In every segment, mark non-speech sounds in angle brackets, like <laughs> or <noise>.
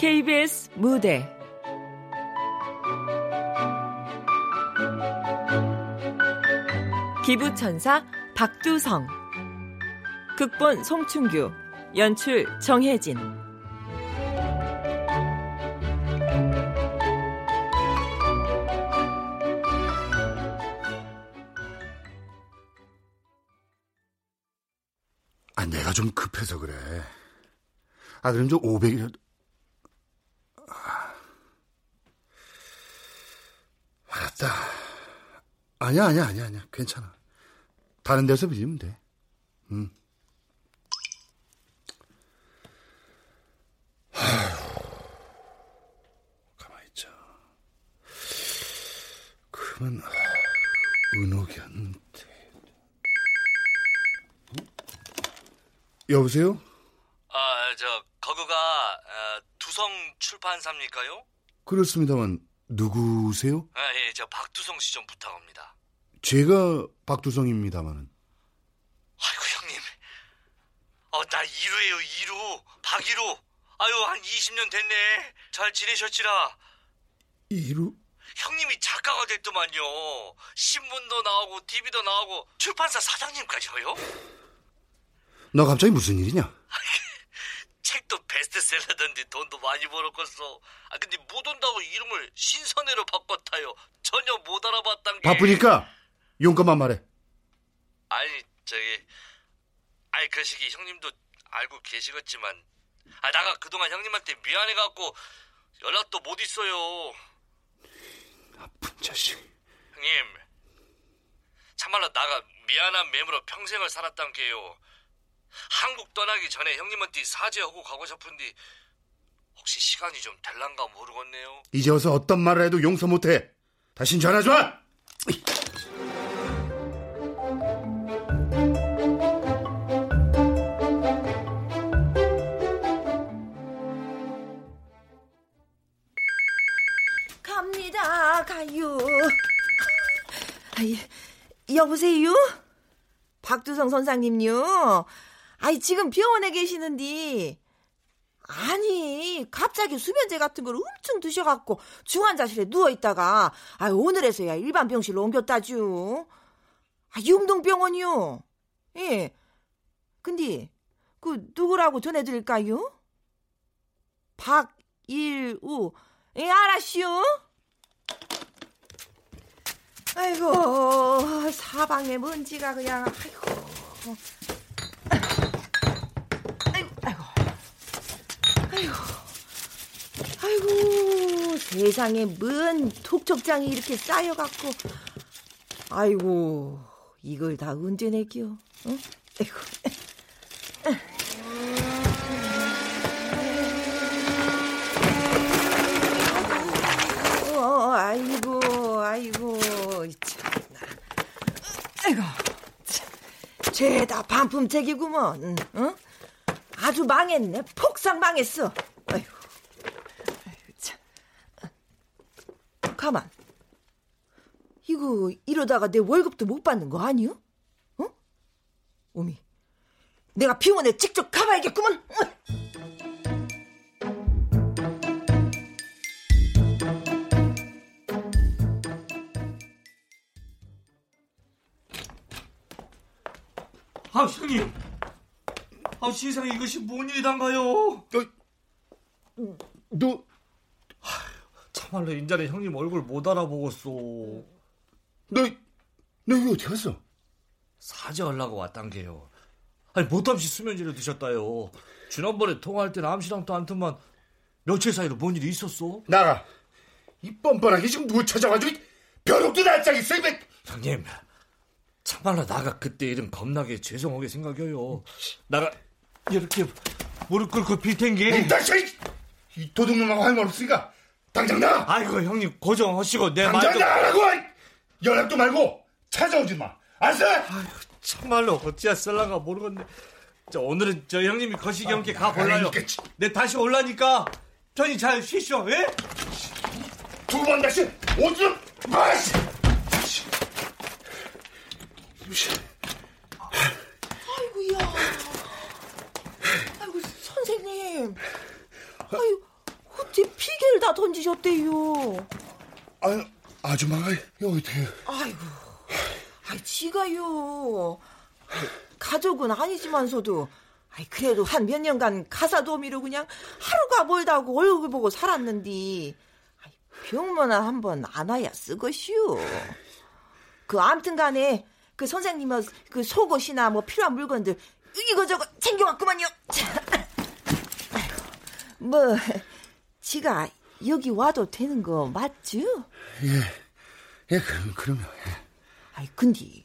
KBS 무대. 기부천사 박두성. 극본 송충규. 연출 정혜진. 아, 내가 좀 급해서 그래. 아, 그럼 좀 500이라도. 아. 알았다. 아니야, 아니야, 아니야, 아니야. 괜찮아. 다른 데서 빌리면 돼. 응. 아휴. 가만히 있자. 그러면, 은옥이한테. 여보세요? 아, 저 거기가 어, 두성 출판사입니까요? 그렇습니다만 누구세요? 아, 예, 저 박두성 씨 좀 부탁합니다. 제가 박두성입니다만은. 아이고 형님, 어, 나 이루예요 이루, 박이루. 아유 한 20년 됐네. 잘 지내셨지라. 이루? 형님이 작가가 됐더만요. 신문도 나오고 TV도 나오고 출판사 사장님까지요. 너 갑자기 무슨 일이냐? <laughs> 책도 베스트셀러던데 돈도 많이 벌었겠어. 아 근데 못 온다고 이름을 신선회로 바꿨다요. 전혀 못 알아봤단 게. 바쁘니까 용건만 말해. 아니 저기 아니 그 시기 형님도 알고 계시겠지만 아 나가 그동안 형님한테 미안해갖고 연락도 못 있어요. 나쁜 자식. 형님 참말로 나가 미안한 매무로 평생을 살았단 게요. 한국 떠나기 전에 형님한테 사죄하고 가고 싶은데 혹시 시간이 좀 될란가 모르겠네요. 이제 와서 어떤 말을 해도 용서 못해. 다신 전화 줘. 가요. 아이, 여보세요? 박두성 선상님요? 아이, 지금 병원에 계시는데. 아니, 갑자기 수면제 같은 걸 엄청 드셔갖고 중환자실에 누워있다가, 아 오늘에서야 일반 병실로 옮겼다죠. 아, 융동병원이요. 예. 근데, 그, 누구라고 전해드릴까요? 박일우. 예, 알았슈. 아이고, 사방에 먼지가 그냥, 아이고. 아이고, 아이고. 아이고. 아이고, 세상에 뭔 톡촉장이 이렇게 쌓여갖고. 아이고, 이걸 다 언제 내겨? 응? 아이고. 어, 아이고, 아이고, 참나. 아이고, 참, 죄 다 반품책이구먼, 응? 아주 망했네. 폭삭 망했어. 아이고, 아이고 참. 가만. 이거 이러다가 내 월급도 못 받는 거 아니요? 어? 오미, 내가 병원에 직접 가봐야겠구먼. 아 형님, 아 세상에 이것이 뭔 일이단가요? 너, 너, 참말로 인자네 형님 얼굴 못 알아보겠어. 너, 너 여기 어디 갔어? 사죄하려고 왔단 게요. 아니 못함시 수면제를 드셨다요. 지난번에 통화할 때는 암시랑도 않더만 며칠 사이로 뭔 일이 있었어? 나가. 이 뻔뻔하게 지금 누구 찾아가지고 벼룩도 낯짝있어, 이 형님, 참말로 나가 그때 이름 겁나게 죄송하게 생각해요. 나가 이렇게 무릎 꿇고 빌텐 게. 다시 이 도둑놈하고 할 말 없으니까 당장 나가. 아이고 형님 고정하시고 내 당장 말도. 나가라고. 연락도 말고 찾아오지 마. 알았어? 아이고 참말로 어찌야 쓸랑가 모르겠네. 저 오늘은 저 형님이 거시기 함께 가볼라요. 아, 그러니까. 내 다시 올라니까 편히 잘 쉬시오. 예? 두 번 다시 오줌. 아씨. 아이고야. 아이고, 선생님. 아유, 제 피개를 다 던지셨대요. 아유, 아줌마가 여기 어떻게? 아이고, 아이 지가요. 가족은 아니지만서도 아이 그래도 한 몇 년간 가사 도우미로 그냥 하루가 멀다고 얼굴 보고 살았는디 병문안 한번 안 와야 쓰것이오. 그 암튼간에 그 선생님은 그 속옷이나 뭐 필요한 물건들 이거저거 챙겨왔구만요. 뭐 지가 여기 와도 되는 거 맞죠? 예, 예, 그럼 그럼요. 예. 아이 근데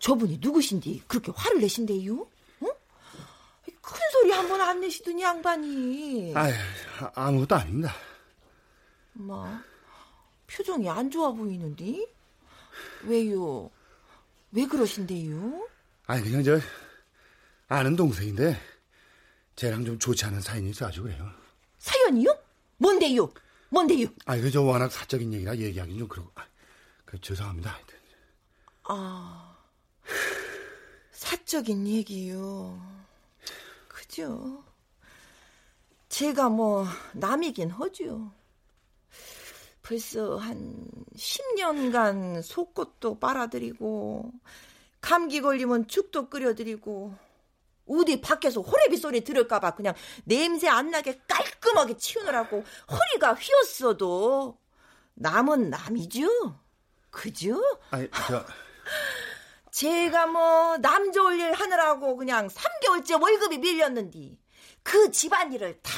저분이 누구신데 그렇게 화를 내신대요? 어? 큰 소리 한 번 안 내시더니 양반이 아유, 아무것도 아닙니다. 뭐 표정이 안 좋아 보이는데 왜요? 왜 그러신데요? 아니 그냥 저 아는 동생인데 쟤랑 좀 좋지 않은 사연이 있어가지고 그래요. 사연이요? 뭔데요? 뭔데요? 아니 그저 워낙 사적인 얘기라 얘기하기는 좀 그러고 아, 그 죄송합니다. 아 사적인 얘기요. 그죠? 제가 뭐 남이긴 하죠. 벌써 한 10년간 속꽃도 빨아들이고 감기 걸리면 죽도 끓여드리고 어디 밖에서 호래비 소리 들을까봐 그냥 냄새 안 나게 깔끔하게 치우느라고 허리가 휘었어도 남은 남이죠. 그죠? 아니 저 <laughs> 제가 뭐 남 좋을 일 하느라고 그냥 3개월째 월급이 밀렸는데 그 집안일을 다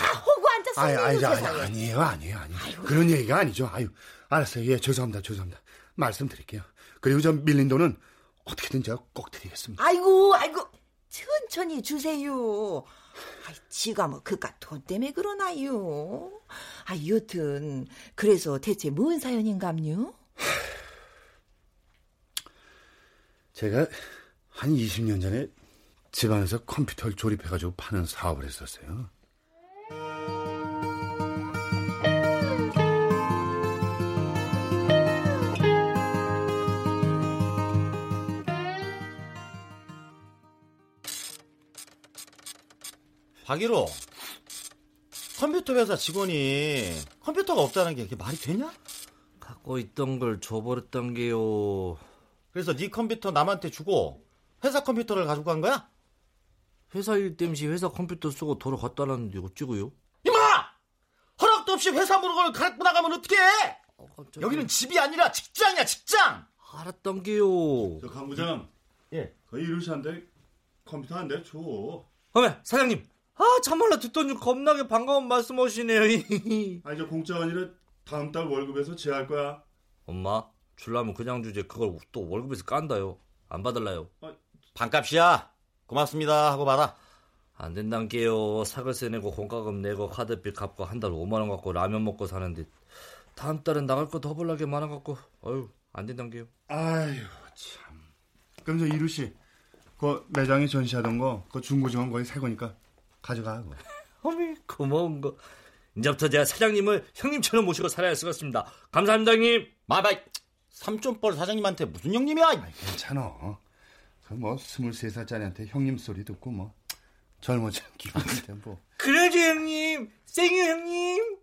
아니 앉았어요. 아니, 아니, 세상에. 아니에요 아니에요 아니에요 그런 얘기가 아니죠. 아유 알았어요. 예 죄송합니다 죄송합니다. 말씀드릴게요. 그리고 저 밀린 돈은 어떻게든 제가 꼭 드리겠습니다. 아이고 아이고 천천히 주세요. 아이 지가 뭐 그깟 돈 때문에 그러나요? 아 여튼 그래서 대체 뭔 사연인감요? 제가 한 20년 전에 집안에서 컴퓨터를 조립해가지고 파는 사업을 했었어요. 박일호, 컴퓨터 회사 직원이 컴퓨터가 없다는 게 그게 말이 되냐? 갖고 있던 걸 줘버렸던 게요. 그래서 네 컴퓨터 남한테 주고 회사 컴퓨터를 가지고 간 거야? 회사 일 땜시 회사 컴퓨터 쓰고 도로 갖다 놨는데 어찌고요? 이마! 허락도 없이 회사 물건을 갖고 나가면 어떡해? 어, 깜짝이야. 여기는 집이 아니라 직장이야, 직장! 알았던 게요. 저 강부장, 예. 그 이루시한테 컴퓨터 한 대 줘. 어메 사장님. 아 참말로 듣던 중 겁나게 반가운 말씀하시네요. <laughs> 아니 저 공짜가 아니라 다음 달 월급에서 제할 거야. 엄마 줄라면 그냥 주제 그걸 또 월급에서 깐다요. 안 받을라요. 반값이야. 고맙습니다. 하고 받아. 안 된단게요. 사글세 내고 공과금 내고 카드빚 갚고 한 달 5만 원 갖고 라면 먹고 사는데 다음 달엔 나갈 거 더블나게 많아 갖고 어유 안 된단게요. 아유 참. 그럼 저 이루 씨, 그 매장에 전시하던 거, 그 중고증원 거의 새 거니까 가져가. 그거. <laughs> 어미 고마운 거. 이제부터 제가 사장님을 형님처럼 모시고 살아야 할 수가 있습니다. 감사합니다 형님. 마바이. 삼촌뻘 사장님한테 무슨 형님이야? 아이, 괜찮아. 그뭐 스물세 살짜리한테 형님 소리 듣고 뭐 젊어진 <laughs> 기분인데 뭐. 그러죠 형님. 생유 형님.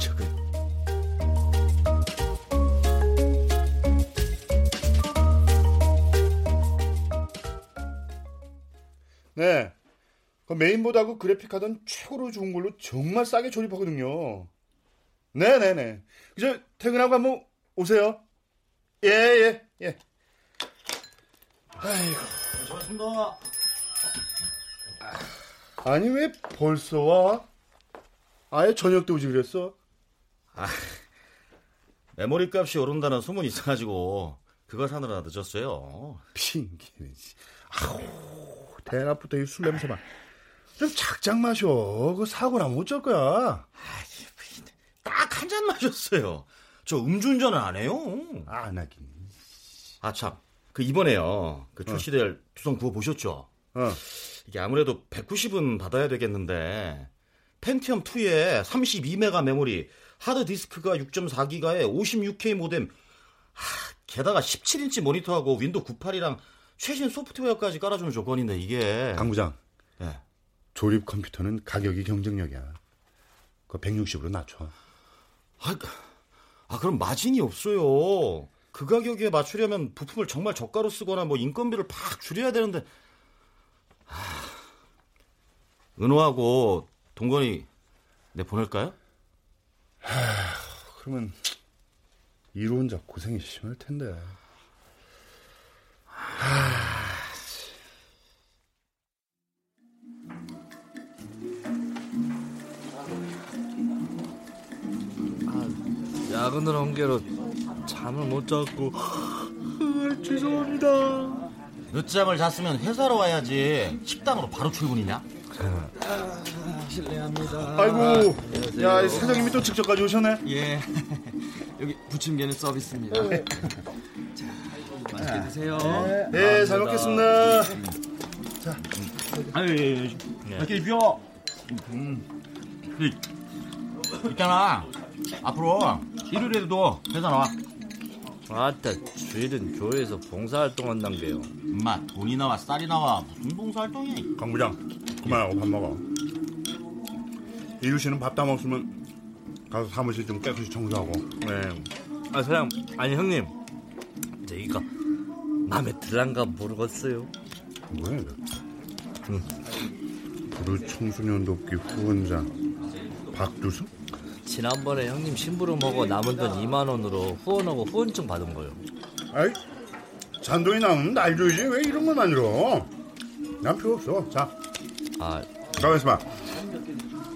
저거. 네. 그 메인보드하고 그래픽 하던 최고로 좋은 걸로 정말 싸게 조립하거든요. 네네네. 그저 퇴근하고 한번 오세요. 예, 예, 예. 고맙습니다. 아니, 왜 벌써 와? 아예 저녁 때 오지 그랬어? 메모리 값이 오른다는 소문이 있어가지고 그거 사느라 늦었어요. 핑계는 씨. 아우, 대낮부터 이 술 냄새 봐. 좀 작작 마셔. 그 사고 나면 어쩔 거야. 딱 한 잔 마셨어요. 저 음주운전은 안 해요. 안 하긴. 아, 참. 그 이번에요. 그 출시될 두성 구호 보셨죠? 어. 이게 아무래도 190은 받아야 되겠는데 펜티엄 2에 32메가 메모리, 하드 디스크가 6.4기가에 56K 모뎀, 하, 게다가 17인치 모니터하고 윈도우 98이랑 최신 소프트웨어까지 깔아주는 조건인데 이게 강 부장, 예. 조립 컴퓨터는 가격이 경쟁력이야. 그 160으로 낮춰. 아, 아 그럼 마진이 없어요. 그 가격에 맞추려면 부품을 정말 저가로 쓰거나 뭐 인건비를 팍 줄여야 되는데. 아, 은호하고 동건이 내 보낼까요? 하, 그러면 이로 혼자 고생이 심할 텐데. 하... 야근을 한 게로 잠을 못 잤고 아, 죄송합니다. 늦잠을 잤으면 회사로 와야지 식당으로 바로 출근이냐? 아, 실례합니다. 아이고, 야 사장님이 또 직접까지 오셨네. 예, <laughs> 여기 부침개는 서비스입니다. 자, 맛있게 드세요. 네, 잘 먹겠습니다. 자, 아유, 예, 예. 이렇게 입혀. 음. 있잖아. 앞으로 일요일에도 회사 나와. 아따 주일은 교회에서 봉사활동 한단 게요. 엄마 돈이 나와 쌀이 나와 무슨 봉사활동이야? 강 부장 그만하고 밥 먹어. 이루 씨는 밥 다 먹으면 가서 사무실 좀 깨끗이 청소하고. 네. 아 사장 아니 형님 저희가 마음에 들란가 모르겠어요. 뭐야 이거? 부르 청소년 돕기 후원장 박두수? 지난번에 형님 심부름 먹어 남은 돈 2만 원으로 후원하고 후원증 받은 거요. 아이 잔돈이 남으면 날 줘야지 왜 이런 걸 만들어? 난 필요 없어. 자, 아 가만있어 봐.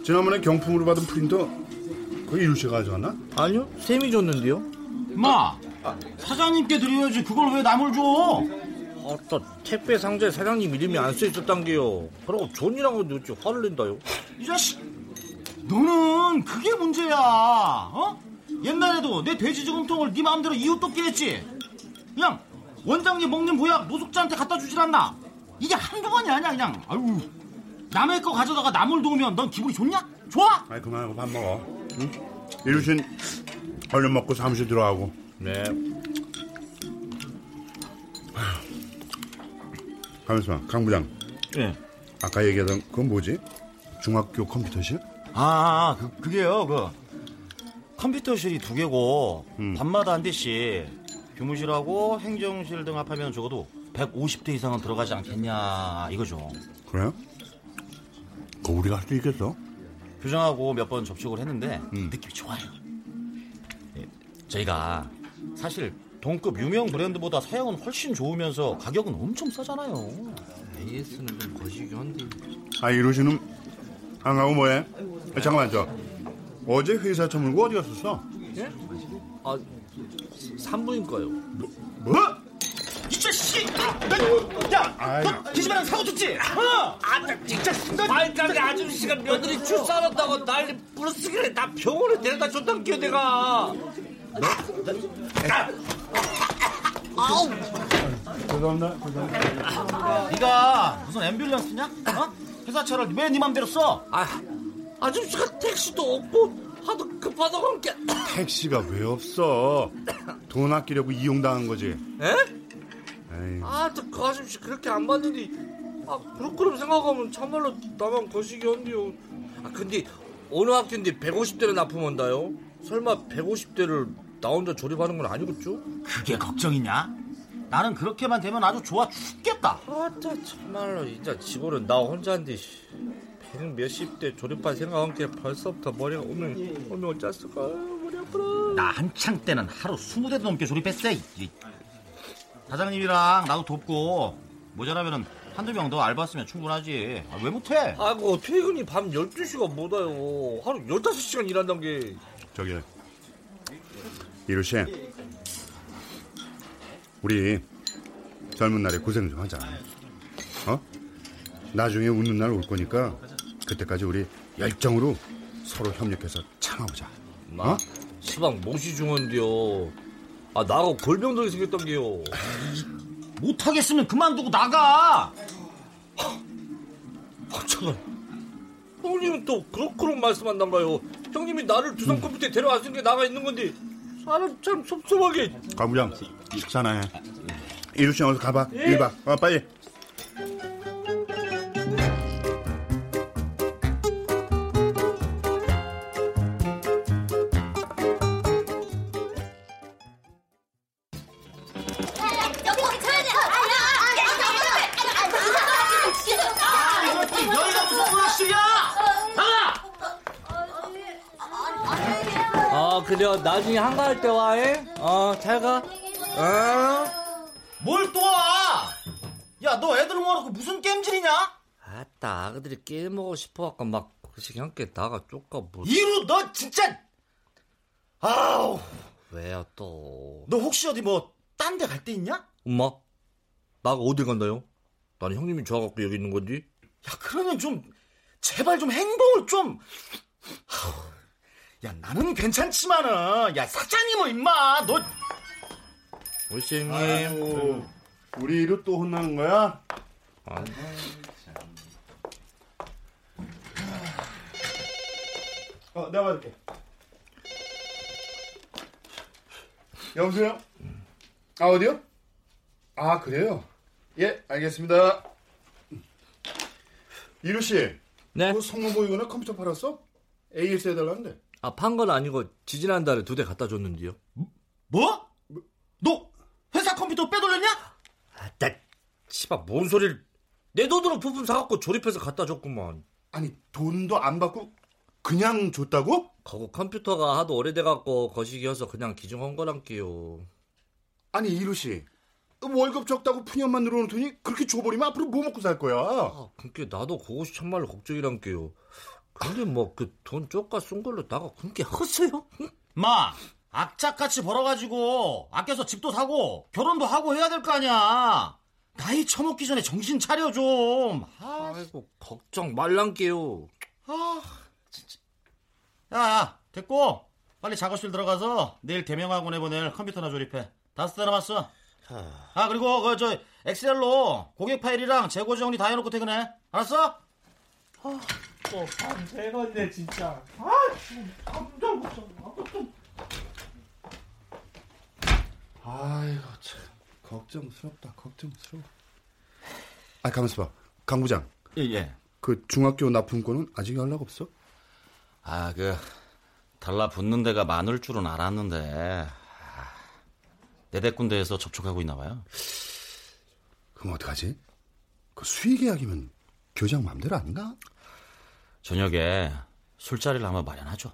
지난번에 경품으로 받은 프린터 그거 이루 씨가 가져왔나? 아니요 쌤이 줬는데요. 엄마 사장님께 드려야지 그걸 왜 남을 줘? 아따 택배 상자에 사장님 이름이 안 써 있었단 게요. 그러고 건데 어찌 화를 낸다요? 이 자식 너는 그게 문제야 어? 옛날에도 내 돼지 저금통을 네 마음대로 이웃 돕게 했지 그냥 원장님 먹는 보약 노숙자한테 갖다 주질 않나 이게 한두 번이 아니야 그냥 아유 남의 거 가져다가 남을 도우면 넌 기분이 좋냐? 좋아? 아이 그만하고 밥 먹어. 응? 이루 씨는 얼른 먹고 사무실 들어가고. 네. 가만있어 봐. 강 부장. 예. 아까 얘기하던 그건 뭐지? 중학교 컴퓨터실? 아, 그, 그게요, 그, 컴퓨터실이 두 개고, 밤마다 한 대씩, 교무실하고 행정실 등 합하면 적어도 150대 이상은 들어가지 않겠냐, 이거죠. 그래요? 그거 우리가 할 수 있겠어? 교장하고 몇 번 접촉을 했는데, 느낌이 좋아요. 예, 저희가, 사실, 동급 유명 브랜드보다 사양은 훨씬 좋으면서 가격은 엄청 싸잖아요. AS는 좀 거시기 한데. 아 이루 씨는 안 가고 뭐해? 아, 잠깐만 저 어제 회사 처물고 어디 갔었어? 예? 아 산부인과요. 뭐? 이 자식! 야! 아이. 너 기집애랑 사고 쳤지? 어! 아따 진짜 말까지 아저씨가 며느리 출산한다고 난리 부르스길래 나 병원에 데려다 줬단 게 내가. 죄송합니다. 죄송합니다. 네가 무슨 앰뷸런스냐? 어? 회사 차를 왜 네 맘대로 써? 아 아저씨가 택시도 없고 하도 급하다고 한 게. <coughs> 택시가 왜 없어? 돈 아끼려고 이용당한 거지. 에? 에이, 아저 그 아저씨 그렇게 안 받는데. 아 그렇게 생각하면 참말로 나만 거시기 한데요. 아 근데 어느 학교인데 150대를 납품한다요? 설마 150대를 나 혼자 조립하는 건 아니겠죠? 그게 걱정이냐? 나는 그렇게만 되면 아주 좋아 죽겠다. 아따 참말로 진짜 직원은 나 혼자인데 백 몇십 대 조립할 생각한 게 벌써부터 머리가 오면 오면 짰을까 머리 아프라 나 한창 때는 하루 20대도 넘게 조립했어. 이- 사장님이랑 나도 돕고 모자라면은 한두 명 더 알바 쓰면 충분하지. 아, 왜 못해? 아이고 퇴근이 밤 12시가 못 와요 하루 15시간 일한다는 게 저기 이루 씨, 우리 젊은 날에 고생 좀 하자. 어? 나중에 웃는 날 올 거니까 그때까지 우리 열정으로 서로 협력해서 참아보자. 나 시방 못이 중원데요 아 나하고 골병들이 생겼던 게요 못하겠으면 그만두고 나가. 아 잠깐 형님은 또 그런 그런 말씀한단가요 형님이 나를 두산 컴퓨터에 데려왔으니까 나가 있는 건데 사람 참 섭섭하게 가부장 식사나 해. 이루 씨 어서 가봐. 일 봐. 어, 빨리. 나중에 한가할 때 와, 해? 어, 잘 가. 어? 뭘 또 와? 야, 너 애들 모아놓고 무슨 게임질이냐? 아따, 아그들이 게임 먹고 싶어갖고 막, 그식 함께 나가 쪼까 뭐. 이루, 너 진짜! 아우, 왜요, 또? 너 혹시 어디 뭐, 딴 데 갈 데 있냐? 엄마? 나가 어딜 간다요? 나는 형님이 좋아갖고 여기 있는 건지? 야, 그러면 좀, 제발 좀 행동을 좀. 야, 나는 괜찮지만은, 야, 사장님은 임마, 너. 아이고, 우리 이루 또 혼나는 거야? 아, 어, 내가 받을게. 여보세요? 아, 어디요? 아, 그래요? 예, 알겠습니다. 이루 씨, 네? 그 성모고 이거나 컴퓨터 팔았어? AS 해달라는데. 아, 판 건 아니고, 지지난 달에 두 대 갖다 줬는데요. 뭐? 너 회사 컴퓨터 빼돌렸냐? 아따, 씨발, 뭔 소리를. 내 돈으로 부품 사갖고 조립해서 갖다 줬구만. 아니, 돈도 안 받고 그냥 줬다고? 거고 컴퓨터가 하도 오래돼갖고 거시기여서 그냥 기증한 거란게요. 아니, 이루 씨. 월급 적다고 푸념만 늘어놓더니 그렇게 줘버리면 앞으로 뭐 먹고 살 거야? 아, 그게 나도 그것이 참말로 걱정이란게요. 근데 뭐 그 돈 쪼까 쓴 걸로 나가 그렇게 헛어요? 마, 악착같이 벌어가지고, 아껴서 집도 사고, 결혼도 하고 해야 될 거 아니야. 나이 처먹기 전에 정신 차려 좀. 아, 아이고 걱정 말란게요. 야, 야, 됐고, 빨리 작업실 들어가서 내일 대명하고 내보낼 컴퓨터나 조립해. 다섯 대 남았어. 아, 그리고 그 저 엑셀로 고객 파일이랑 재고 정리 다 해놓고 퇴근해. 알았어? 아 이고 참 걱정스럽다 걱정스러워 아 가만있어 봐 강 부장 예, 예. 그 중학교 납품권은 아직 연락 없어? 아, 그 달라붙는 데가 많을 줄은 알았는데 아, 네대 군데에서 접촉하고 있나 봐요. 그럼 어떡하지? 그 수의 계약이면 교장 맘대로 아닌가? 저녁에 술자리를 한번 마련하죠.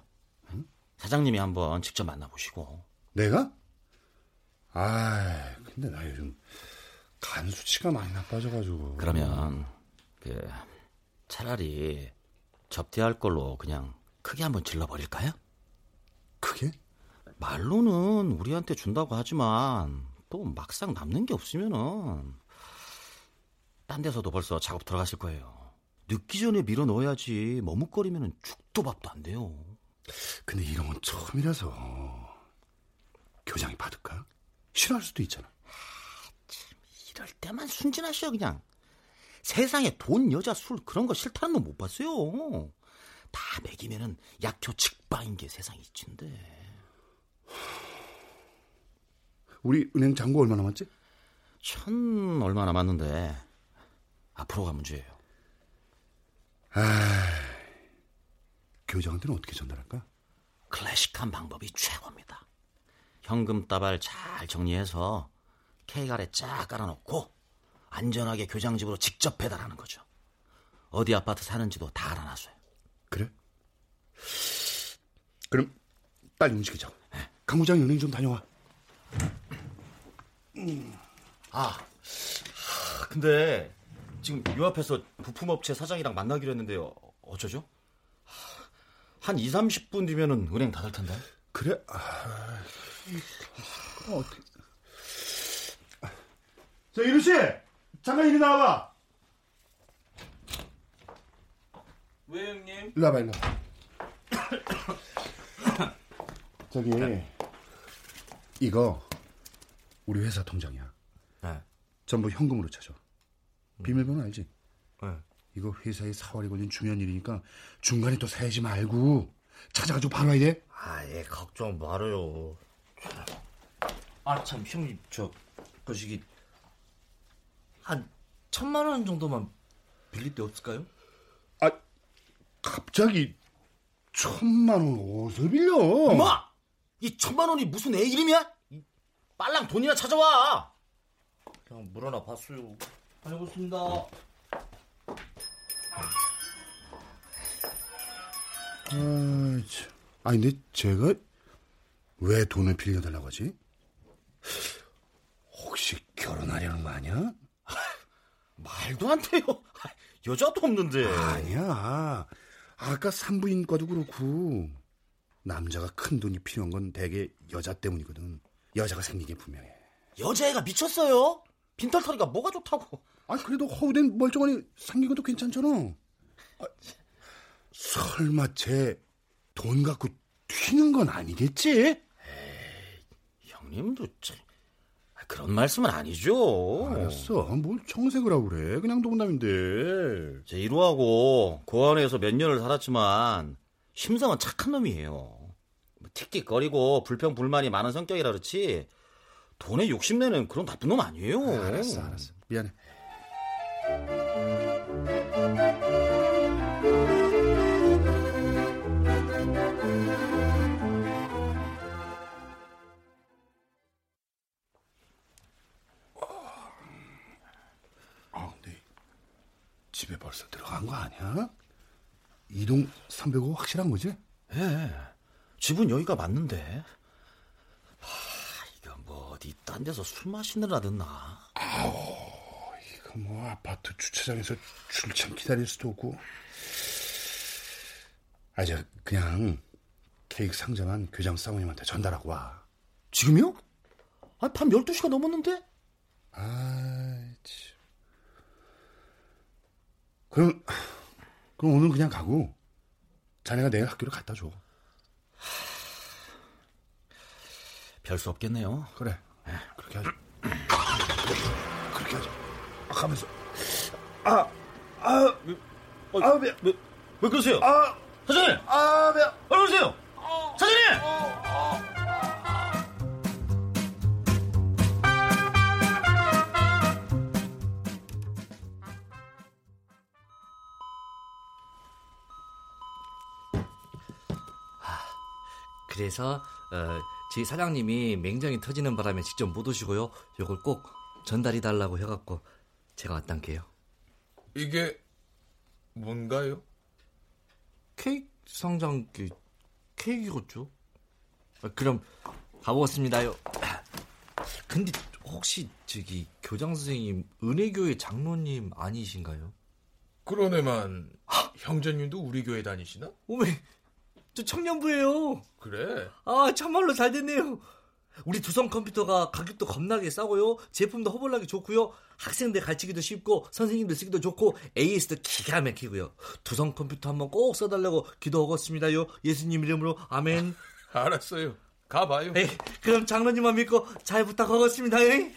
사장님이 한번 직접 만나보시고. 내가? 아 근데 나 요즘 간 수치가 많이 나빠져가지고 그러면 그 차라리 접대할 걸로 그냥 크게 한번 질러버릴까요? 그게? 말로는 우리한테 준다고 하지만 또 막상 남는 게 없으면은 딴 데서도 벌써 작업 들어가실 거예요. 늦기 전에 밀어 넣어야지 머뭇거리면은 죽도 밥도 안 돼요. 근데 이런 건 처음이라서 교장이 받을까? 싫어할 수도 있잖아 이럴 때만 순진하셔 그냥. 세상에 돈, 여자, 술 그런 거 싫다는 놈 못 봤어요. 다 먹이면은 약효 직방인 게 세상 이치인데. 우리 은행 잔고 얼마 남았지? 천 얼마 남았는데 앞으로가 문제예요. 교장한테는 어떻게 전달할까? 클래식한 방법이 최고입니다. 현금 따발 잘 정리해서 K갈에 쫙 깔아놓고 안전하게 교장 집으로 직접 배달하는 거죠. 어디 아파트 사는지도 다 알아놨어요. 그래? 그럼 빨리 움직이자. 강부장 은행 좀 다녀와. 아, 근데 지금 요 앞에서 부품업체 사장이랑 만나기로 했는데요. 어쩌죠? 한 2, 30분 뒤면은 은행 닫을 텐데. 그래? 아, 어떻게? 자 이루 씨, 잠깐 이리 나와봐. 왜 형님? 일로 와봐, 일로. 와봐. <coughs> 저기 이거 우리 회사 통장이야. 네. 전부 현금으로 쳐줘. 비밀번호 알지? 네. 이거 회사에 사활이 걸린 중요한 일이니까 중간에 또 사야지 말고 찾아가지고 바로 와야 돼. 아예 걱정 말아요. 아참 형님 저 거시기 한 천만 원 정도만 빌릴 데 없을까요? 아, 갑자기 천만 원 어디서 빌려? 엄마! 이 천만 원이 무슨 애 이름이야? 이 빨랑 돈이나 찾아와! 그냥 물 하나 봤어요. 다녀오겠습니다. 아, 참. 아니 근데 제가 왜 돈을 빌려달라고 하지? 혹시 결혼하려는 거 아니야? <laughs> 말도 안 돼요. <laughs> 여자도 없는데. 아니야. 아까 산부인과도 그렇고 남자가 큰 돈이 필요한 건 대개 여자 때문이거든. 여자가 생기게 분명해. 여자애가 미쳤어요. 빈털터리가 뭐가 좋다고. 아 그래도 허우된 멀쩡하니 생긴 것도 괜찮잖아. 아, 설마 쟤 돈 갖고 튀는 건 아니겠지? 형님도 참 그런 말씀은 아니죠. 알았어. 뭘 청색을 하고 그래. 그냥 농담인데. 제 이루하고 고아원에서 몇 년을 살았지만 심상은 착한 놈이에요. 뭐 틱틱거리고 불평불만이 많은 성격이라 그렇지 돈에 욕심내는 그런 나쁜 놈 아니에요. 알았어, 알았어. 미안해. 아, 근데 집에 벌써 들어간 거 아니야? 이동 305 확실한 거지? 예. 집은 여기가 맞는데. 어디 딴 데서 술 마시느라 듣나? 이거 뭐 아파트 주차장에서 줄참 기다릴 수도 없고. 아, 저 그냥 케이크 상자만 교장 사모님한테 전달하고 와. 지금요? 아, 밤 12시가 넘었는데? 아, 참. 그럼 그럼 오늘 그냥 가고 자네가 내일 학교를 갖다 줘. 별수 없겠네요. 그래. 그렇게 하자. <coughs> 그렇게 하자. 아, 가면서. 아, 아, 아, 배, 왜, 왜 그러세요? 아, 사장님! 아, 배. 얼른 오세요! 사장님! 그래서 어, 저희 사장님이 맹장이 터지는 바람에 직접 못 오시고요. 요걸 꼭 전달해 달라고 해갖고 제가 왔단게요. 이게 뭔가요? 케이크 상장 그 케이크겠죠? 아, 그럼 가보겠습니다요. <clears throat> 근데 혹시 저기 교장 선생님 은혜교회 장로님 아니신가요? 그런 애만 형제님도 우리 교회 다니시나? 오메 저 청년부예요. 그래. 아 참말로 잘 됐네요. 우리 두성 컴퓨터가 가격도 겁나게 싸고요. 제품도 허벌나게 좋고요. 학생들 가르치기도 쉽고 선생님들 쓰기도 좋고 AS도 기가 막히고요. 두성 컴퓨터 한번 꼭 써달라고 기도하겠습니다요. 예수님 이름으로 아멘. <laughs> 알았어요. 가봐요. 에이, 그럼 장로님만 믿고 잘 부탁하겠습니다. 에이.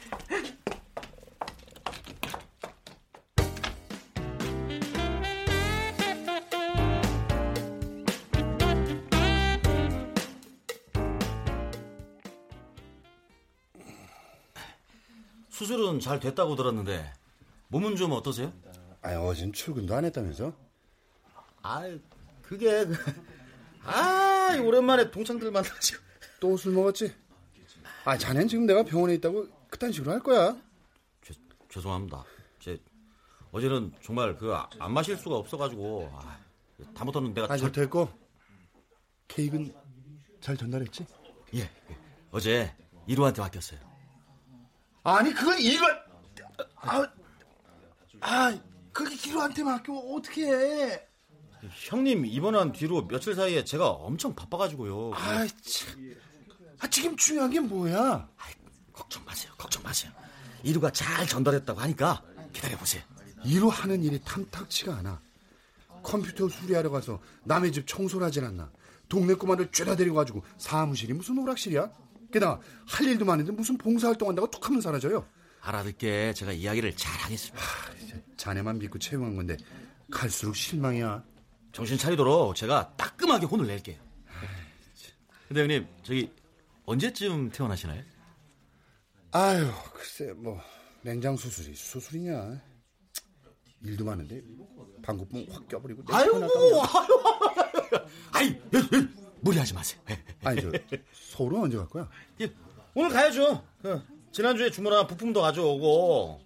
잘 됐다고 들었는데 몸은 좀 어떠세요? 아니, 어젠 출근도 안 했다면서? 아, 그게 아, 오랜만에 동창들 만나지고 <laughs> 또 술 먹었지? 아, 자넨 지금 내가 병원에 있다고 그딴 식으로 할 거야? 죄, 죄송합니다. 제 어제는 정말 그 안 마실 수가 없어가지고 아, 다못하는 내가 아, 절- 저 됐고. 케이크는 잘 전달했지? 예, 예. 어제 이루한테 맡겼어요. 아니, 그건 이거, 아, 아, 그게 기로한테 맡겨, 어떻게 해? 형님 입원한 뒤로 며칠 사이에 제가 엄청 바빠가지고요. 아, 참. 아, 지금 중요한 게 뭐야? 아이, 걱정 마세요. 걱정 마세요. 이루가 잘 전달했다고 하니까 기다려 보세요. 이로 하는 일이 탐탁치가 않아. 컴퓨터 수리하러 가서 남의 집 청소를 하진 않나. 동네 꼬마를 쬐다 데리고 가지고 사무실이 무슨 오락실이야? 게다가 할 일도 많은데 무슨 봉사활동 한다고 툭 하면 사라져요. 알아듣게 제가 이야기를 잘 하겠습니다. 자네만 믿고 채용한 건데 갈수록 실망이야. 정신 차리도록 제가 따끔하게 혼을 낼게요. 근데 형님, 저기 언제쯤 퇴원하시나요? 아유, 글쎄 뭐 냉장 수술이 수술이냐. 일도 많은데 방구뽕 확 껴버리고 내 아유. 아이, 예, 예, 무리하지 마세요. 예, 아니 저 서울은 언제 갈 거야? 예, 오늘 가야죠. 그, 지난주에 주문한 부품도 가져오고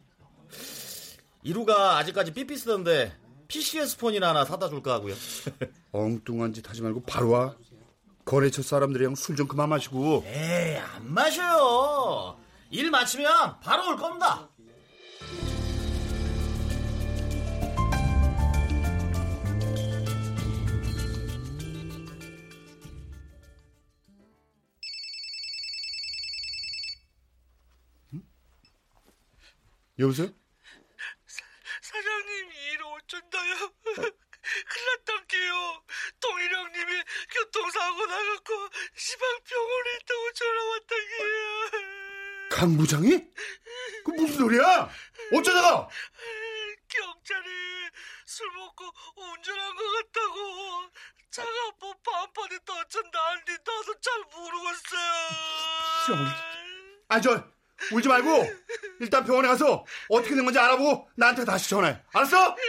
이루가 아직까지 삐삐 쓰던데 PCS 폰이나 하나 사다 줄까 하고요. <laughs> 엉뚱한 짓 하지 말고 바로 와. 거래처 사람들이랑 술 좀 그만 마시고. 에이, 안 마셔요. 일 마치면 바로 올 겁니다. 여보세요? 사장님 일 어쩐다요? 큰일 났단게요. 동일 형님이 교통사고 나갖고 시방병원에 있다고 전화 왔다게요. 강 부장이? 그 무슨 소리야? 어쩌다가? 경찰이 술 먹고 운전한 것 같다고 차가 뭐 반판에 떠쳤나 아닌지 나도 잘 모르겠어요. 아, 저, 울지 말고, 일단 병원에 가서 어떻게 된 건지 알아보고 나한테 다시 전화해. 알았어? 예,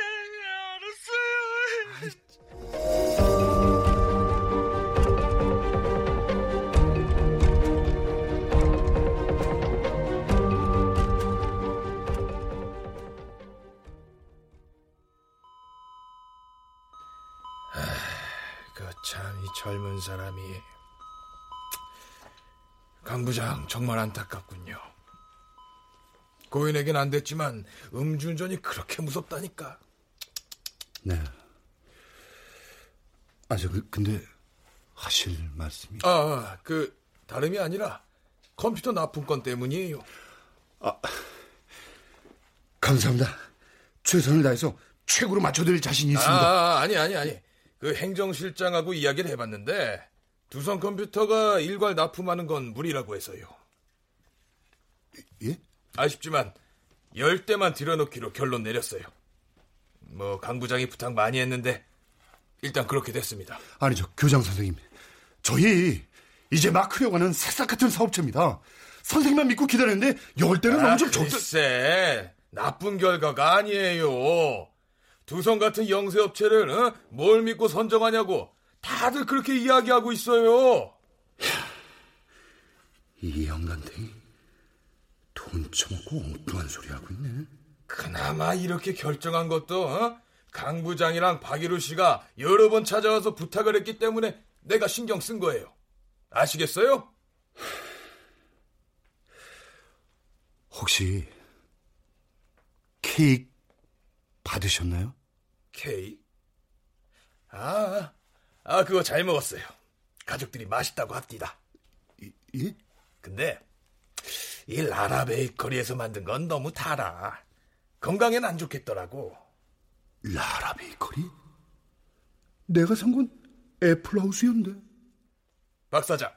알았어요. 그참이 젊은 사람이 강 부장 정말 안타깝군요. 고인에겐 안 됐지만 음주운전이 그렇게 무섭다니까. 네. 아, 저, 그, 근데, 하실 말씀이. 아, 아, 그 다름이 아니라 컴퓨터 납품 건 때문이에요. 감사합니다. 최선을 다해서 최고로 맞춰드릴 자신이 아, 있습니다. 아, 아니 아니 아니. 그 행정실장하고 이야기를 해봤는데 두성 컴퓨터가 일괄 납품하는 건 무리라고 해서요. 예? 아쉽지만 열 대만 들여놓기로 결론 내렸어요. 뭐 강 부장이 부탁 많이 했는데 일단 그렇게 됐습니다. 아니죠, 교장 선생님. 저희, 이제 막 크려가는 새싹 같은 사업체입니다. 선생님만 믿고 기다렸는데, 열 대는 너무 좀 적다. 아, 글쎄, 나쁜 결과가 아니에요. 두성 같은 영세 업체를 어? 뭘 믿고 선정하냐고 다들 그렇게 이야기하고 있어요. 이 영감탱이 돈 처먹고 엉뚱한 소리 하고 있네. 그나마 이렇게 결정한 것도 어? 강 부장이랑 박일우 씨가 여러 번 찾아와서 부탁을 했기 때문에 내가 신경 쓴 거예요. 아시겠어요? 혹시 케이크 받으셨나요? 케이크? 아, 아 그거 잘 먹었어요. 가족들이 맛있다고 합디다. 예? 근데 이 라라 베이커리에서 만든 건 너무 달아. 건강엔 안 좋겠더라고. 라라 베이커리? 내가 산 건 애플하우스였는데. 박 사장.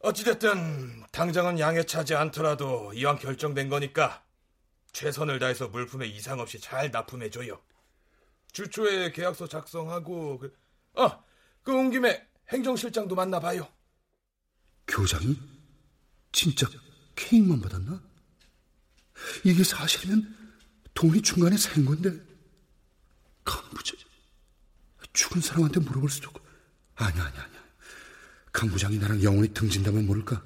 어찌됐든 당장은 양해 차지 않더라도 이왕 결정된 거니까 최선을 다해서 물품에 이상 없이 잘 납품해줘요. 주초에 계약서 작성하고 그, 어, 그온 김에 행정실장도 만나봐요. 교장이 진짜 케이크만 받았나? 이게 사실이면 돈이 중간에 샌 건데. 강부장 죽은 사람한테 물어볼 수도 없고. 아니야 아니야 아니야. 강부장이 나랑 영원히 등진다면 모를까?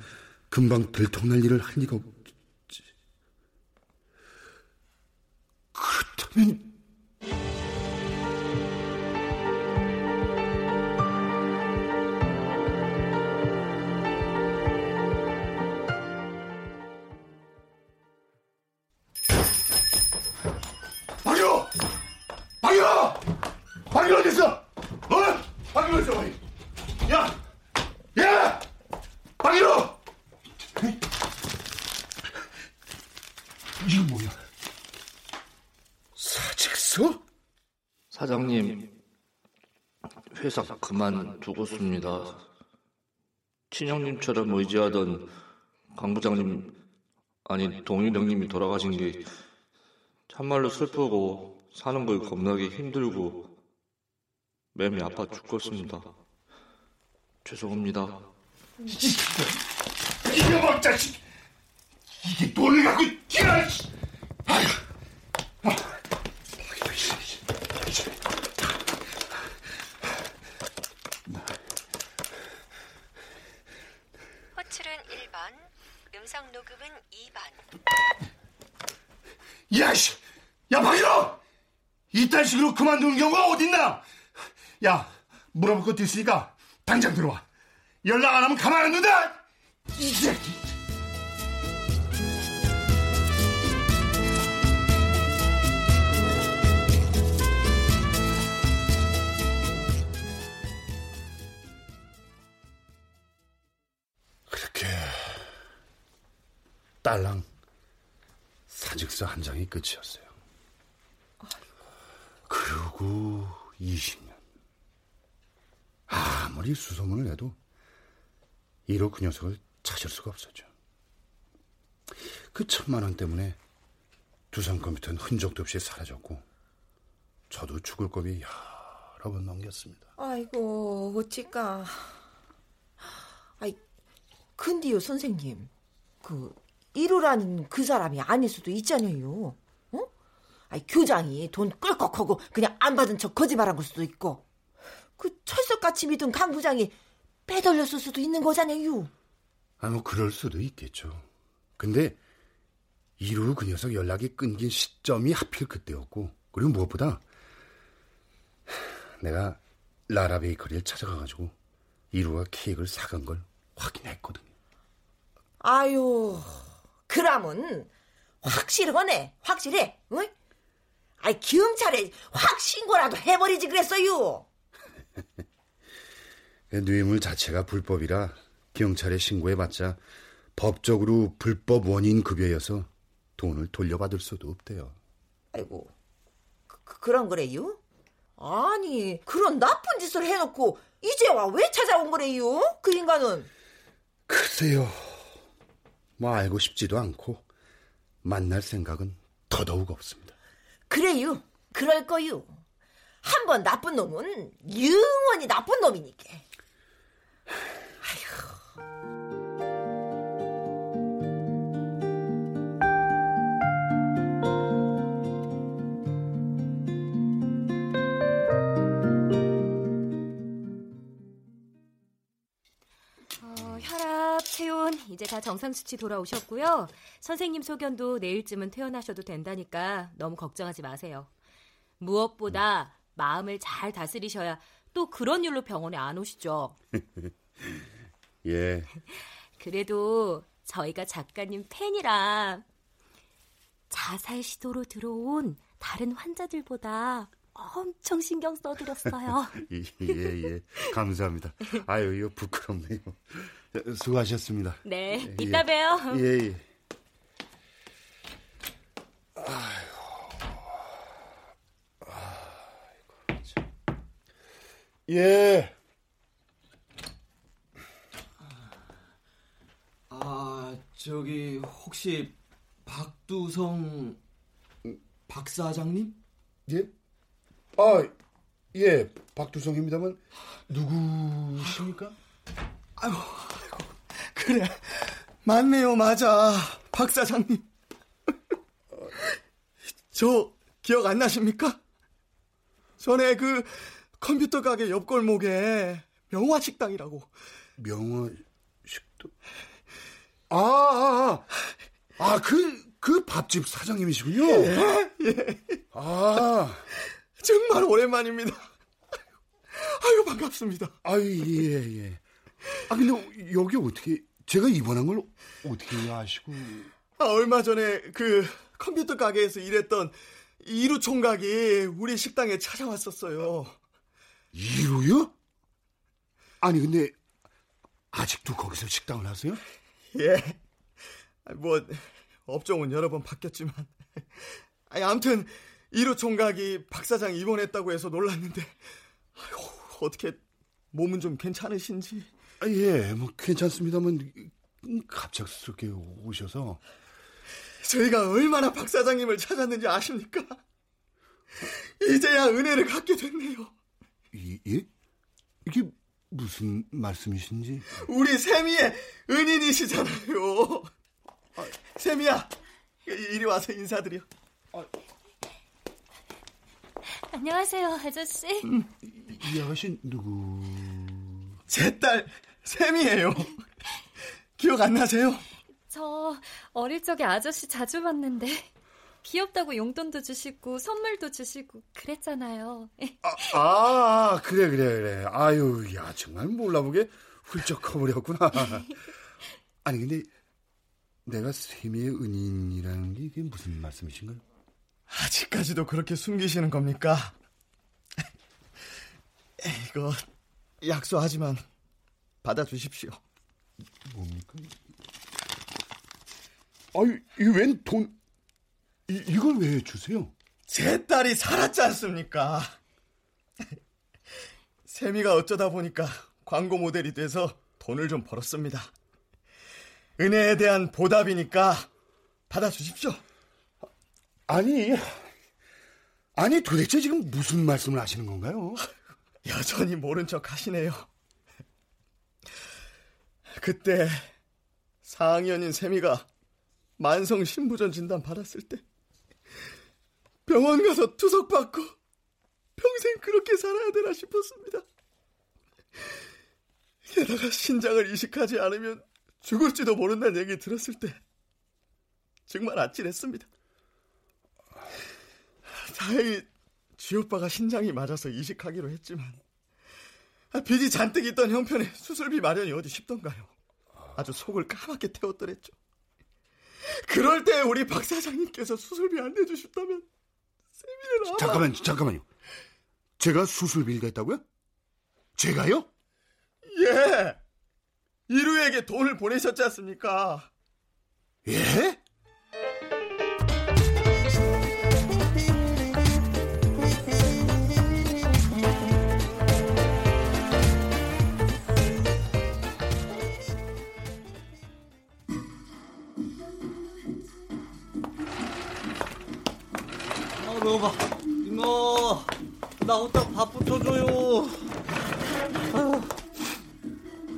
금방 들통날 일을 할 리가 없지. 그렇다면 그만두겠습니다. 친형님처럼 의지하던 강 부장님, 아니 동일 형님이 돌아가신 게 참말로 슬프고 사는 걸 겁나게 힘들고 맴이 아파 죽겠습니다. 죄송합니다. 이놈의 자식! 이게 돈을 갖고! 아휴! 호출은 1번, 음성 녹음은 2번. 야, 씨! 야, 박일호! 이딴 식으로 그만두는 경우가 어딨나? 야, 물어볼 것도 있으니까 당장 들어와. 연락 안 하면 가만 안 둔다. 이 새끼. 딸랑 사직서 한 장이 끝이었어요. 그러고 20년. 아무리 수소문을 해도 이로 그 녀석을 찾을 수가 없었죠. 그 천만 원 때문에 두산 컴퓨터는 흔적도 없이 사라졌고 저도 죽을 고비 여러 번 넘겼습니다. 아이고 어찌까. 아이 근데요 선생님 그 이루라는 그 사람이 아닐 수도 있잖아요. 어? 아이 교장이 돈 꿀꺽하고 그냥 안 받은 척 거짓말한 걸 수도 있고 그 철석같이 믿은 강 부장이 빼돌렸을 수도 있는 거잖아요. 아, 뭐 그럴 수도 있겠죠. 근데 이루 그 녀석 연락이 끊긴 시점이 하필 그때였고 그리고 무엇보다 내가 라라 베이커리를 찾아가가지고 이루가 케이크를 사간 걸 확인했거든요. 아유, 그러면 확실하네, 확실해. 응? 아이 경찰에 확 신고라도 해버리지 그랬어요. <laughs> 뇌물 자체가 불법이라 경찰에 신고해봤자 법적으로 불법 원인 급여여서 돈을 돌려받을 수도 없대요. 아이고, 그, 그런 거래요? 아니, 그런 나쁜 짓을 해놓고 이제 와 왜 찾아온 거래요? 그 인간은. 글쎄요. 뭐 알고 싶지도 않고 만날 생각은 더더욱 없습니다. 그래요. 그럴 거요. 한 번 나쁜 놈은 영원히 나쁜 놈이니까. 어, 이제 다 정상 수치 돌아오셨고요. 선생님 소견도 내일쯤은 퇴원하셔도 된다니까 너무 걱정하지 마세요. 무엇보다 마음을 잘 다스리셔야 또 그런 일로 병원에 안 오시죠. <laughs> 예. 그래도 저희가 작가님 팬이라 자살 시도로 들어온 다른 환자들보다 엄청 신경 써드렸어요. <laughs> 예, 예. 감사합니다. 아유, 이거 부끄럽네요. 수고하셨습니다. 네, 이따 봬요. 예, 예. 예. 아, 저기 혹시 박두성 박 사장님? 예? 아, 예. 박두성입니다만 누구십니까? 아이고, 아이고, 그래. 맞네요, 맞아. 박 사장님. 저 기억 안 나십니까? 전에 그 컴퓨터 가게 옆 골목에 명화 식당이라고. 명화 식당. 아, 아, 아. 아, 그, 그 밥집 사장님이시군요. 예, 예. 아. 정말 오랜만입니다. 아유, 반갑습니다. 아유, 예, 예. 아, 근데 여기 어떻게, 제가 입원한 걸 어떻게 아시고. 아, 얼마 전에 그 컴퓨터 가게에서 일했던 이루 총각이 우리 식당에 찾아왔었어요. 이루요? 아니, 근데 아직도 거기서 식당을 하세요? 예. 뭐, 업종은 여러 번 바뀌었지만. 아니, 아무튼, 이루 총각이 박 사장 입원했다고 해서 놀랐는데, 아유, 어떻게, 몸은 좀 괜찮으신지. 아, 예, 뭐, 괜찮습니다만, 갑작스럽게 오셔서. 저희가 얼마나 박 사장님을 찾았는지 아십니까? 이제야 은혜를 갖게 됐네요. 이, 예? 이게 무슨 말씀이신지? 우리 세미의 은인이시잖아요. 아, 세미야, 이리 와서 인사드려. 아. 안녕하세요, 아저씨. 음, 이 아가씨 누구? 제 딸 세미예요. <laughs> 기억 안 나세요? 저 어릴 적에 아저씨 자주 봤는데. 귀엽다고 용돈도 주시고 선물도 주시고 그랬잖아요. 아, 아, 그래, 그래, 그래. 아유, 야, 정말 몰라보게 훌쩍 커버렸구나. <laughs> 아니, 근데 내가 세미의 은인이라는 게 이게 무슨 말씀이신가요? 아직까지도 그렇게 숨기시는 겁니까? <laughs> 이거 약속하지만 받아주십시오. 뭡니까? 아유, 이웬 돈, 이, 이걸 왜 주세요? 제 딸이 살았지 않습니까? <laughs> 세미가 어쩌다 보니까 광고 모델이 돼서 돈을 좀 벌었습니다. 은혜에 대한 보답이니까 받아주십시오. 아니, 아니 도대체 지금 무슨 말씀을 하시는 건가요? 여전히 모른 척 하시네요. 그때 4학년인 세미가 만성 신부전 진단 받았을 때 병원 가서 투석 받고 평생 그렇게 살아야 되나 싶었습니다. 게다가 신장을 이식하지 않으면 죽을지도 모른다는 얘기 들었을 때 정말 아찔했습니다. 다행히 쥐오빠가 신장이 맞아서 이식하기로 했지만 빚이 잔뜩 있던 형편에 수술비 마련이 어디 쉽던가요. 아주 속을 까맣게 태웠더랬죠. 그럴 때 우리 박 사장님께서 수술비 안 내주셨다면 세미는 아마... 잠깐만, 잠깐만요. 제가 수술비를 냈다고요? 제가요? 예. 이루에게 돈을 보내셨지 않습니까? 예? 아, 배고파. 이모, 나 혼자 밥 붙여줘요.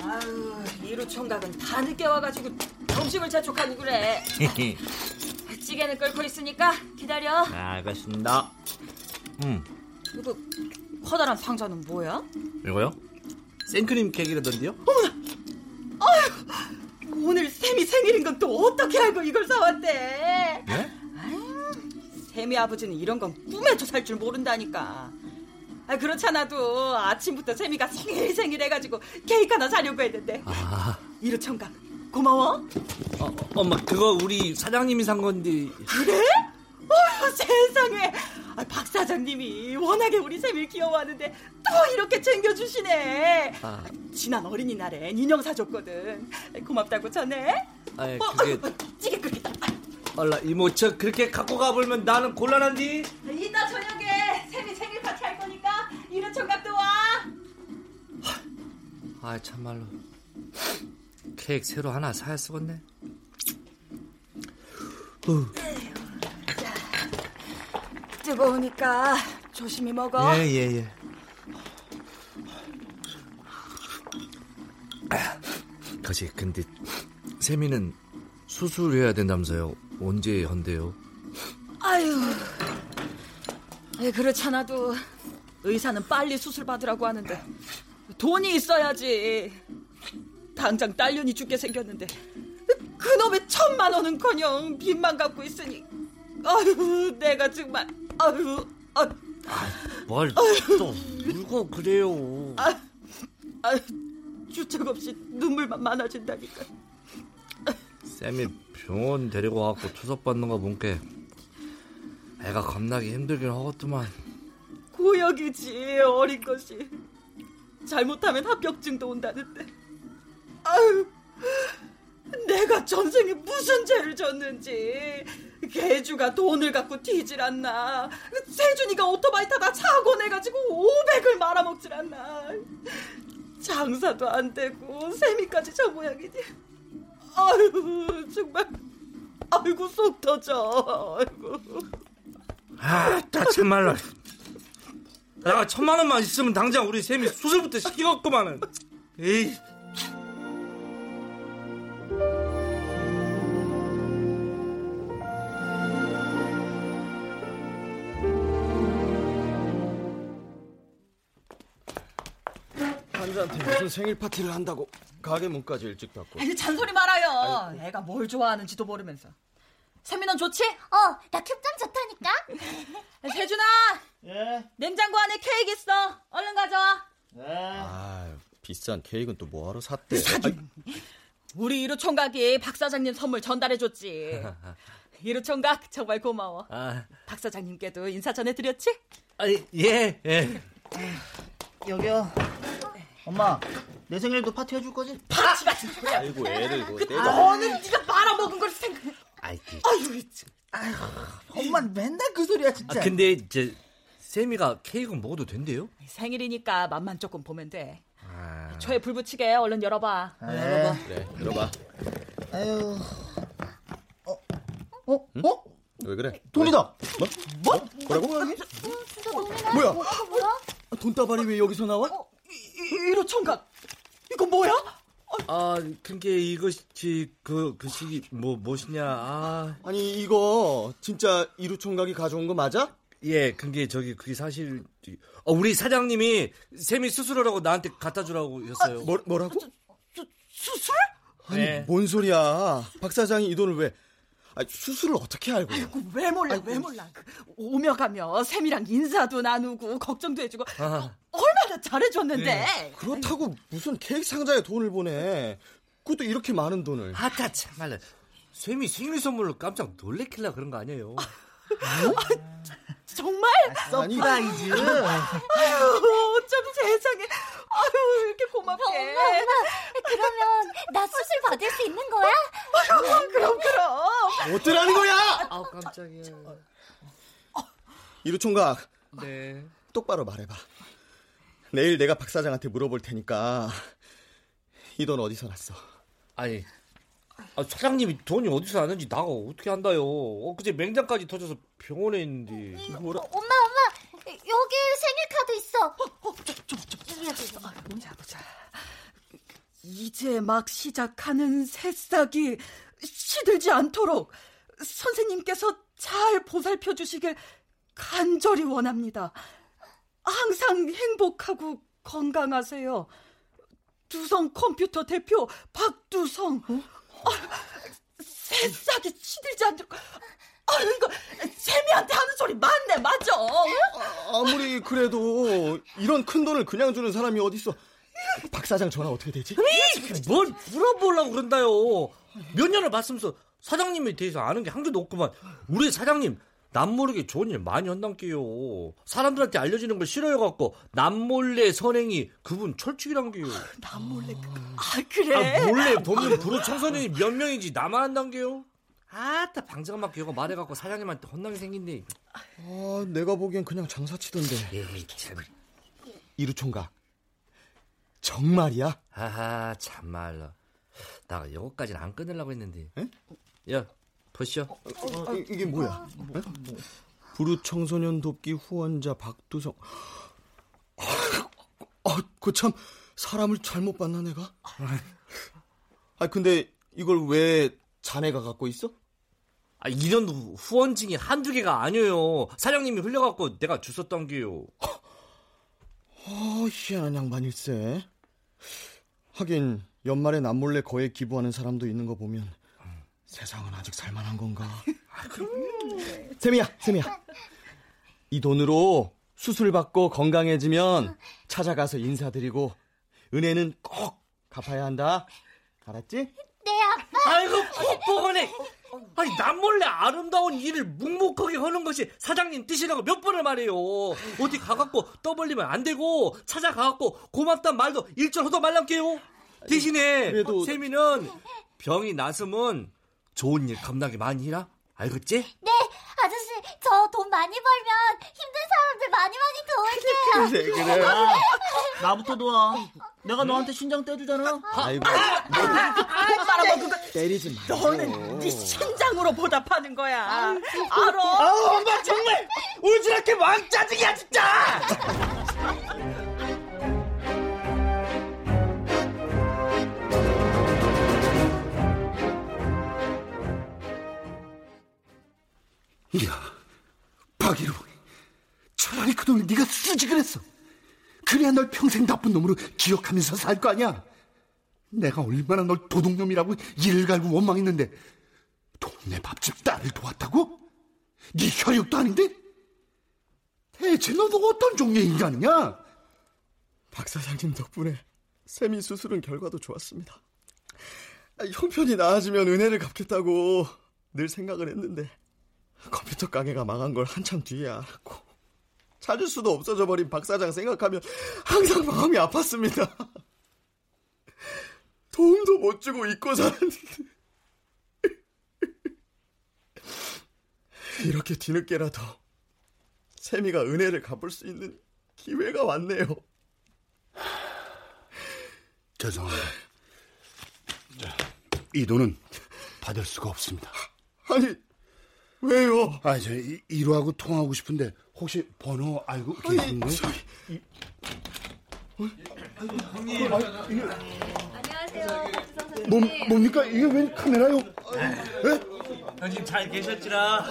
아유, 이루 총각은 다 늦게 와가지고 점심을 재촉하고 그래. <laughs> 찌개는 끓고 있으니까 기다려. 알겠습니다. 음, 이거 커다란 상자는 뭐야? 이거요? 생크림 케이크라던데요? 오늘 샘이 생일인 건 또 어떻게 알고 이걸 사왔대? 네? 샘이 아버지는 이런 건 꿈에도 살 줄 모른다니까. 아, 그렇잖아도 아침부터 샘이가 생일 생일 해가지고 케이크 하나 사려고 했는데. 아, 이루 총각 고마워. 어, 엄마, 그거 우리 사장님이 산 건데. 그래? 어휴, 세상에. 아, 박 사장님이 워낙에 우리 샘을 귀여워하는데 또 이렇게 챙겨주시네. 아. 지난 어린이날엔 인형 사줬거든. 고맙다고 전해. 어, 그게. 어, 어, 찌개 끓겠다. 얼라, 이모, 저 그렇게 갖고 가버리면 나는 곤란한디? 이따 저녁에 샘이 생일 파티 할 거니까 이런 총각도 와. 아, 참말로. 케이크 새로 하나 사야 쓰겠네. 뜨거우니까 조심히 먹어. 예, 예, 예. 거지, 근데, 세미는 수술해야 된다면서요. 언제 한대요? 아유. 에, 그렇잖아도 의사는 빨리 수술 받으라고 하는데 돈이 있어야지. 당장 딸년이 죽게 생겼는데 그놈의 천만 원은커녕 빚만 갖고 있으니 아유 내가 정말 아유 아유 뭘또 울고 그래요. 아유 주책 없이 눈물만 많아진다니까. 쌤이 병원 데리고 와갖고 투석 받는 거 본게 애가 겁나게 힘들긴 하겠더만. 고역이지 어린 것이. 잘못하면 합격증도 온다는데. 아유 내가 전생에 무슨 죄를 졌는지. 개주가 돈을 갖고 튀질 않나. 세준이가 오토바이 타다 사고 내가지고 500을 말아먹질 않나. 장사도 안 되고 세미까지 저 모양이니 아유 정말 아이고 속 터져 아이고 아, 나 참말로. 내가 천만 원만 있으면 당장 우리 쌤이 수술부터 시키겠구만은. 에이. 환자한테 무슨 생일 파티를 한다고 가게 문까지 일찍 닫고 아니 잔소리 말아요. 애가 뭘 좋아하는지도 모르면서. 세민원 좋지? 어, 나 큐점 좋다니까. <laughs> 세준아, 예. 냉장고 안에 케이크 있어. 얼른 가져와. 네. 아, 비싼 케이크는 또 뭐하러 샀대? 우리 이루 총각이 박 사장님 선물 전달해줬지. <laughs> 이루 총각 정말 고마워. 아, 박 사장님께도 인사 전해드렸지? 아니, 예, 예. 여기요. 엄마, 내 생일도 파티 해줄 거지? 파티 같은 소리야. 아이고 애를 이거 그 떼자. 너는 네가 말아먹은 걸 생각. 아이, 그, 아유, 참. 엄마 맨날 그 소리야 진짜. 아, 근데 이제 세미가 케이크 먹어도 된대요? 생일이니까 맛만 조금 보면 돼. 아, 초에 불 붙이게 얼른 열어봐. 아, 열어봐. 그래, 열어봐. 아유. 어? 어? 어? 왜 그래? 돈이다. 뭐? 뭐? 뭐라고? 뭐야? 아, 돈다발이 왜 여기서 나와? 이루 총각, 이거 뭐야? 아, 그게 이것이 그, 그 시기 뭐 무엇이냐? 아, 아니 이거 진짜 이루 총각이 가져온 거 맞아? 예, 그게 저기 그게 사실 어, 우리 사장님이 세미 수술하라고 나한테 갖다 주라고 했어요. 뭐, 뭐라고? 수 술? 아니 네. 뭔 소리야? 박 사장이 이 돈을 왜? 아, 수술을 어떻게 알고? 아이고 왜 몰라 왜 몰라 그, 오며 가며 세미랑 인사도 나누고 걱정도 해주고 아, 얼마나 잘해줬는데 네. 그렇다고 무슨 케이크 상자에 돈을 보내? 그것도 이렇게 많은 돈을. 아따 참말로 세미 생일 선물로 깜짝 놀래킬라 그런 거 아니에요? 정말? surprise. 아유 어쩜 세상에 아유 이렇게 고맙게 엄마, 엄마. 그러면 나 수술 받을 수 있는 거야? 아유, 그럼 그럼 어쩌라는 거야? 아우 깜짝이야. 이루 총각 네. 똑바로 말해봐. 내일 내가 박 사장한테 물어볼 테니까 이 돈 어디서 났어? 아니 아, 사장님이 돈이 어디서 나는지 나가 어떻게 한다요? 어, 그제 맹장까지 터져서 병원에 있는데. 뭐라? 엄마, 엄마. 여기 생일 카드 있어. 보자 보자 이제 막 시작하는 새싹이 시들지 않도록 선생님께서 잘 보살펴 주시길 간절히 원합니다. 항상 행복하고 건강하세요. 두성 컴퓨터 대표 박두성. 아, 새싹이 시들지 않도록. 아, 이거 세미한테 하는 소리 맞네, 맞아. 아무리 그래도 이런 큰 돈을 그냥 주는 사람이 어딨어? 박 사장 전화 어떻게 되지? 뭘 물어보려고 그런다요. 몇 년을 봤으면서 사장님에 대해서 아는 게 한 개도 없구만. 우리 사장님 남모르게 좋은 일 많이 한단게요. 사람들한테 알려지는 걸 싫어해갖고 남몰래 선행이 그분 철칙이란 게요. 남몰래 아 그래? 아, 몰래 돕는 부로 청소년이 몇 명인지 나만 한단게요. 아따 방정한 막 기어가 말해갖고 사장님한테 혼나게 생긴데. 아, 내가 보기엔 그냥 장사치던데. 에이 참. 이루 총각. 정말이야? 아하 참말로. 나 이거까지는 안 끊으려고 했는데. 에? 야 보시오. 어, 이, 이게 뭐야? 에? 부루 청소년 돕기 후원자 박두성. 아, 그참 사람을 잘못 봤나 내가? 아, 근데 이걸 왜 자네가 갖고 있어? 아, 2년 후 후원증이 한두 개가 아니에요. 사장님이 흘려갖고 내가 주웠던 게요. 아, 희한한 양반일세. 하긴 연말에 남몰래 거액 기부하는 사람도 있는 거 보면 세상은 아직 살만한 건가? 세미야, 세미야. 이 돈으로 수술 받고 건강해지면 찾아가서 인사드리고 은혜는 꼭 갚아야 한다. 알았지? 네, 아빠. 아이고, 뻑뻑하네. 아니, 남 몰래 아름다운 일을 묵묵하게 하는 것이 사장님 뜻이라고 몇 번을 말해요. 어디 가갖고 떠벌리면 안 되고, 찾아가갖고 고맙단 말도 일절 하도 말란게요. 대신에, 그래도- 세미는 병이 났으면 좋은 일 겁나게 많이 해라. 알겠지? 네, 아저씨, 저 돈 많이 벌면 힘든 사람들 많이 많이 도울게요. 그래, 그래. 야, 나부터 도와. 내가 너한테 신장 떼주잖아. 아이고, 말아먹은 거. 때리지 마. 너는 네 신장으로 보답하는 거야. 알아? 아우, 엄마 정말 울지않게 왕짜증이야, 진짜! 야, 박일호. 차라리 그 돈을 네가 쓰지 그랬어. 그래야 널 평생 나쁜 놈으로 기억하면서 살 거 아니야. 내가 얼마나 널 도둑놈이라고 이를 갈고 원망했는데 동네 밥집 딸을 도왔다고? 네 혈육도 아닌데? 대체 너도 어떤 종류의 인간이냐? 박 사장님 덕분에 세미 수술은 결과도 좋았습니다. 아, 형편이 나아지면 은혜를 갚겠다고 늘 생각을 했는데 컴퓨터 가게가 망한 걸 한참 뒤에 알았고 찾을 수도 없어져 버린 박 사장 생각하면 항상 마음이 아팠습니다. <laughs> 도움도 못 주고 잊고 살았는데 이렇게 뒤늦게라도 세미가 은혜를 갚을 수 있는 기회가 왔네요. <sighs> 죄송합니다. 자, 이 돈은 받을 수가 없습니다. 아니, 왜요? 아, 저 이- 이루하고 통화하고 싶은데 혹시 번호 알고 계신데? 이- 형님. 안녕하세요. 뭐, 뭡니까? 이게 웬 카메라요? 예? 형님 잘 계셨지라.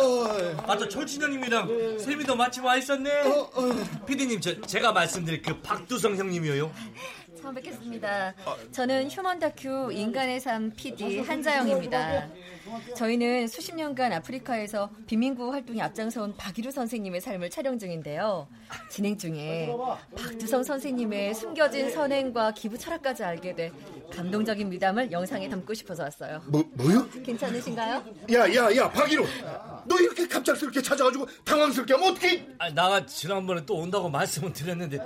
아, 저 철진 형님이랑 세미도 마침 와 있었네. 피디님, 저, 제가 말씀드릴 그 박두성 형님이요. 처음 뵙겠습니다. 저는 휴먼 다큐 인간의 삶 PD 한자영입니다. 저희는 수십 년간 아프리카에서 빈민구 활동에 앞장서온 박이루 선생님의 삶을 촬영 중인데요. 진행 중에 박두성 선생님의 숨겨진 선행과 기부 철학까지 알게 돼 감동적인 미담을 영상에 담고 싶어서 왔어요. 뭐, 뭐요? 괜찮으신가요? 야, 야, 야, 박이로! 너 이렇게 갑작스럽게 찾아가지고 당황스럽게 하면 어떡해? 아, 나가 지난번에 또 온다고 말씀을 드렸는데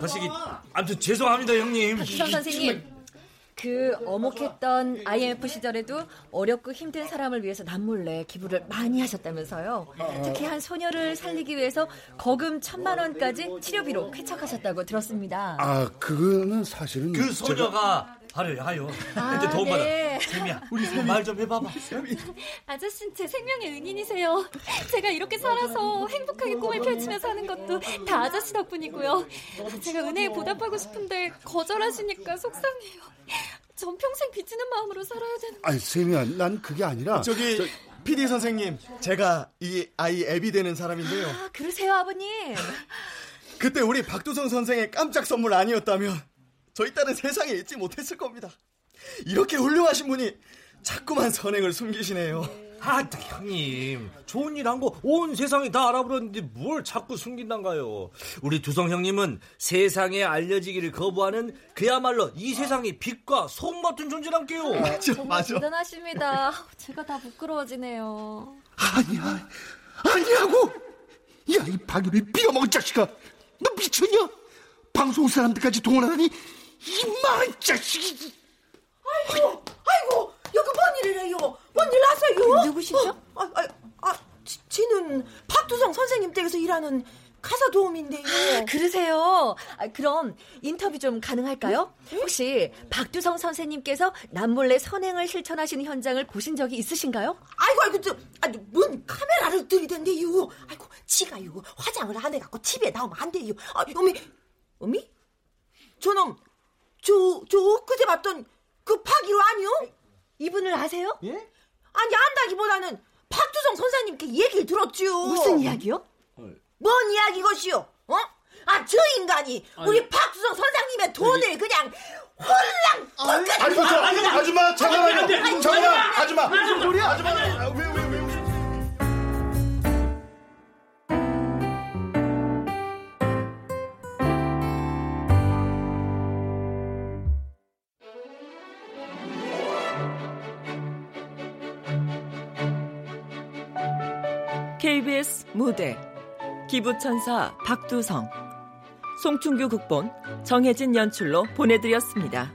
거시기 아무튼 죄송합니다 형 님. 박두성 선생님. 그 어목했던 IMF 시절에도 어렵고 힘든 사람을 위해서 남몰래 기부를 많이 하셨다면서요. 특히 한 소녀를 살리기 위해서 거금 천만 원까지 치료비로 쾌척하셨다고 들었습니다. 아, 그거는 사실은 그 소녀가 바로 하요. 근데 도움 받아. 네. 세미야, <laughs> 우리 말좀 해봐봐. 아저씨는 제 생명의 은인이세요. 제가 이렇게 살아서 행복하게 꿈을 펼치며 사는 것도 다 아저씨 덕분이고요. 제가 은혜에 보답하고 싶은데 거절하시니까 속상해요. 전 평생 빚지는 마음으로 살아야 되는 아니, 세미야, 난 그게 아니라. 저기 저- PD 선생님, 제가 이 아이 앱이 되는 사람인데요. 아, 그러세요, 아버님. 그때 우리 박두성 선생의 깜짝 선물 아니었다면 저희 딸은 세상에 있지 못했을 겁니다. 이렇게 훌륭하신 분이 자꾸만 선행을 숨기시네요. 아, 형님. 좋은 일 한 거 온 세상이 다 알아버렸는데 뭘 자꾸 숨긴단가요? 우리 두성 형님은 세상에 알려지기를 거부하는 그야말로 이 세상의 빛과 소음 같은 존재란게요. 맞아, 정말 대단하십니다. 제가 다 부끄러워지네요. 아니야, 아니라고! 야, 이 박유리 비어먹은 자식아! 너 미쳤냐? 방송 사람들까지 동원하다니, 이 망한 자식이! 아이고, 아이고, 여기 뭔 일이래요? 뭔 일 나서요? 누구시죠? 아, 아, 아, 지, 지는 박두성 선생님 댁에서 일하는 가사 도우미인데요. 그러세요. 아, 그럼 인터뷰 좀 가능할까요? 혹시 박두성 선생님께서 남몰래 선행을 실천하시는 현장을 보신 적이 있으신가요? 아이고, 아이고, 저, 아니, 뭔 카메라를 들이댄대요. 아이고, 지가요, 화장을 안 해갖고 TV에 나오면 안 돼요. 아, 어미, 어미? 저놈, 저, 저, 엊그제 봤던 그 박이로 아니요? 이분을 아세요? 예? 아니, 안다기보다는 박두성 선생님께 얘기를 들었죠. 무슨 이야기요? 뭔 이야기 것이요? 어? 아, 저 인간이 우리 박수성 선장님의 돈을 그냥 홀랑 꼴까지 아니, 저, 아줌마, 잠깐만요. 아니, 잠깐만, 아니, 아줌마. 무슨 소리야? 아줌마, 아, 왜, 왜, 무대 기부천사 박두성 송충규 극본 정혜진 연출로 보내드렸습니다.